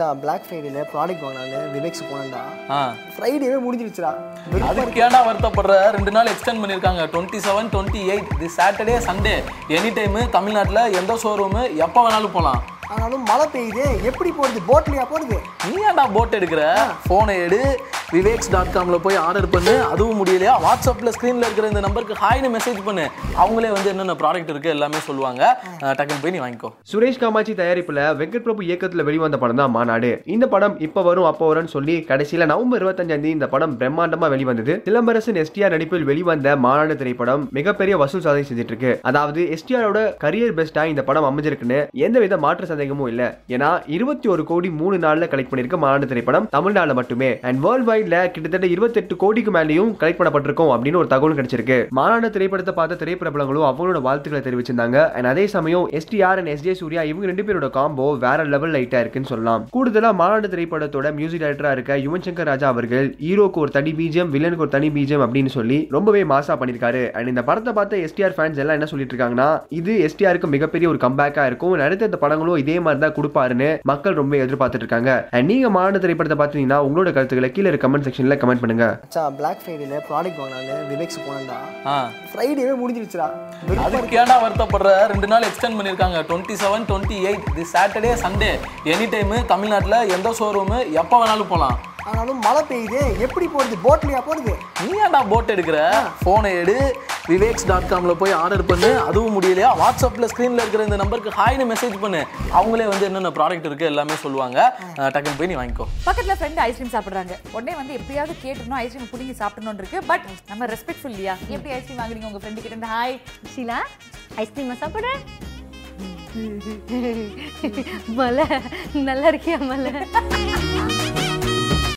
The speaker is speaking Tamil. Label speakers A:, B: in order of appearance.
A: மச்சான் பிளாக் ஃப்ரைடேல ப்ராடக்ட் வாங்கினான்னு விவேக்ஸ் போனேன்டா ஃப்ரைடேவே முடிஞ்சிருச்சுடா.
B: அதுக்கு ஏன்டா வருத்தப்படுற? ரெண்டு நாள் எக்ஸ்டெண்ட் பண்ணியிருக்காங்க. Twenty seven twenty eight the Saturday Sunday any time தமிழ்நாட்டில் எந்த ஷோரூமு எப்போ வேணாலும் போகலாம்
A: ஆனாலும் மழை பெய்யுது. எப்படி போகிறது போட்லையா போகிறது
B: நீ ஏன்டா போட் எடுக்கிற? ஃபோனை எடு. விவேக்ஸ் டாட் காமில் போய் ஆர்டர் பண்ணு. அதுவும் முடியலையா? வாட்ஸ்அப்பில் ஸ்க்ரீனில் இருக்கிற இந்த நம்பருக்கு ஹாய்னு மெசேஜ் பண்ணு. அவங்களே வந்து என்னென்ன ப்ராடக்ட் இருக்குது எல்லாமே சொல்லுவாங்க. டக்குன்னு போய் நீ வாங்கிக்கோ.
C: சுரேஷ் காமாட்சி தயாரிப்புல வெங்கட் பிரபு இயக்கத்துல வெளிவந்த படம் தான் மாநாடு. இந்த படம் இப்ப வரும் அப்ப வரும்னு சொல்லி கடைசியில நவம்பர் இருபத்தஞ்சாம் தேதி இந்த படம் பிரம்மாண்டமா வெளிவந்தது. சிலம்பரசன் எஸ்டிஆர் நடிப்பில் வெளிவந்த மாநாடு திரைப்படம் மிகப்பெரிய வசூல் சாதனை செஞ்சுட்டு இருக்கு அதாவது எஸ்டிஆரோட கரியர் பெஸ்டா இந்த படம் அமைஞ்சிருக்குன்னு எந்தவித மாற்று சந்தேகமும் இல்ல. ஏன்னா இருபத்தி ஒரு கோடி மூணு நாள்ல கலெக்ட் பண்ணிருக்க மாநில திரைப்படம் தமிழ்நாடுல மட்டுமே. அண்ட் வேர்ல்ட் வைட்ல கிட்டத்தட்ட இருபத்தெட்டு கோடிக்கு மேலேயும் கலெக்ட் பண்ணப்பட்டிருக்கும் அப்படின்னு ஒரு தகவல் கிடைச்சிருக்கு. மாநாடு திரைப்படத்தை பார்த்த திரைப்பிரபலங்களும் அவங்களோட வாழ்த்துக்களை தெரிவிச்சிருந்தாங்க. அண்ட் அதே சமயம் எஸ்டிஆர் அண்ட் எஸ்ஜே சூர்யா இவங்க ரெண்டு பேரோட காம்போ வேற லெவல் லைட்டா இருக்குன்னு சொல்லலாம். கூடுதலா மாநாடு திரைப்படத்தோட மியூசிக் டைரக்டரா இருக்க யுவன் சங்கர் ராஜா அவர்கள் ஹீரோக்கு ஒரு தனி பீஜம் வில்லனுக்கு ஒரு தனி பீஜம் அப்படின்னு சொல்லி ரொம்பவே மாசா பண்ணிருக்காரு அண்ட் இந்த படத்தை பார்த்த எஸ்டிஆர் ஃபேன்ஸ் எல்லாம் என்ன சொல்லிட்டு இருக்காங்கன்னா இது எஸ்டிஆருக்கு மிகப்பெரிய ஒரு கம்பேக்கா இருக்கும். அடுத்த இந்த படங்களும் இதே மாதிரி தான் கொடுப்பாருன்னு மக்கள் ரொம்ப எதிர்பார்த்துட்டு இருக்காங்க அண்ட் நீங்க மாநாடு திரைப்படத்தை பார்த்தீங்கன்னா உங்களோட கருத்துக்களை கீழே கமெண்ட் செக்ஷன்ல கமெண்ட் பண்ணுங்க.
A: மச்சான் பிளாக் ஃப்ரைடேல ப்ராடக்ட் வாங்கினான்னு விவேக்ஸ் போனேன்டா ஃப்ரைடேவே முடிஞ்சிருச்சுடா.
B: அதுக்கு ஏன்டா வருத்தப்படுற? ரெண்டு நாள் எக்ஸ்டெண்ட் பண்ணியிருக்காங்க twenty seven twenty eight the Saturday Sunday any time தமிழ்நாட்டில் எந்த ஷோரூமு எப்போ வேணாலும் போகலாம்
A: ஆனாலும் மழை பெய்யுது. எப்படி போகிறது போட்லையா போகிறது
B: நீ ஏன்டா போட் எடுக்கிற? ஃபோனை எடு. விவேக்ஸ் டாட் காமில் போய் ஆர்டர் பண்ணு. அதுவும் முடியலையா? வாட்ஸ்அப்பில் ஸ்க்ரீனில் இருக்கிற இந்த நம்பருக்கு ஹாய்னு மெசேஜ் பண்ணு. அவங்களே வந்து என்னென்ன ப்ராடக்ட் இருக்குது எல்லாமே சொல்லுவாங்க. டக்குன்னு போய் நீ வாங்கிக்கோ.
D: பக்கத்துல ஃப்ரெண்ட் ஐஸ்கிரீம் சாப்பிடுறாங்க. உடனே வந்து எப்படியாவது கேட்டுடணும் ஐஸ்கிரீம் புடிங்கி சாப்பிடணும் இருக்கு. பட் நம்ம ரெஸ்பெக்ட்ஃபுல் இல்லையா? எப்படி ஐஸ்கிரீம் வாங்குறீங்க? உங்க ஃப்ரெண்டு கிட்ட ஹாய்
E: ஷீலா ஐஸ்கிரீமா சாப்பிட்ற மலை நல்லா இருக்கியா மலை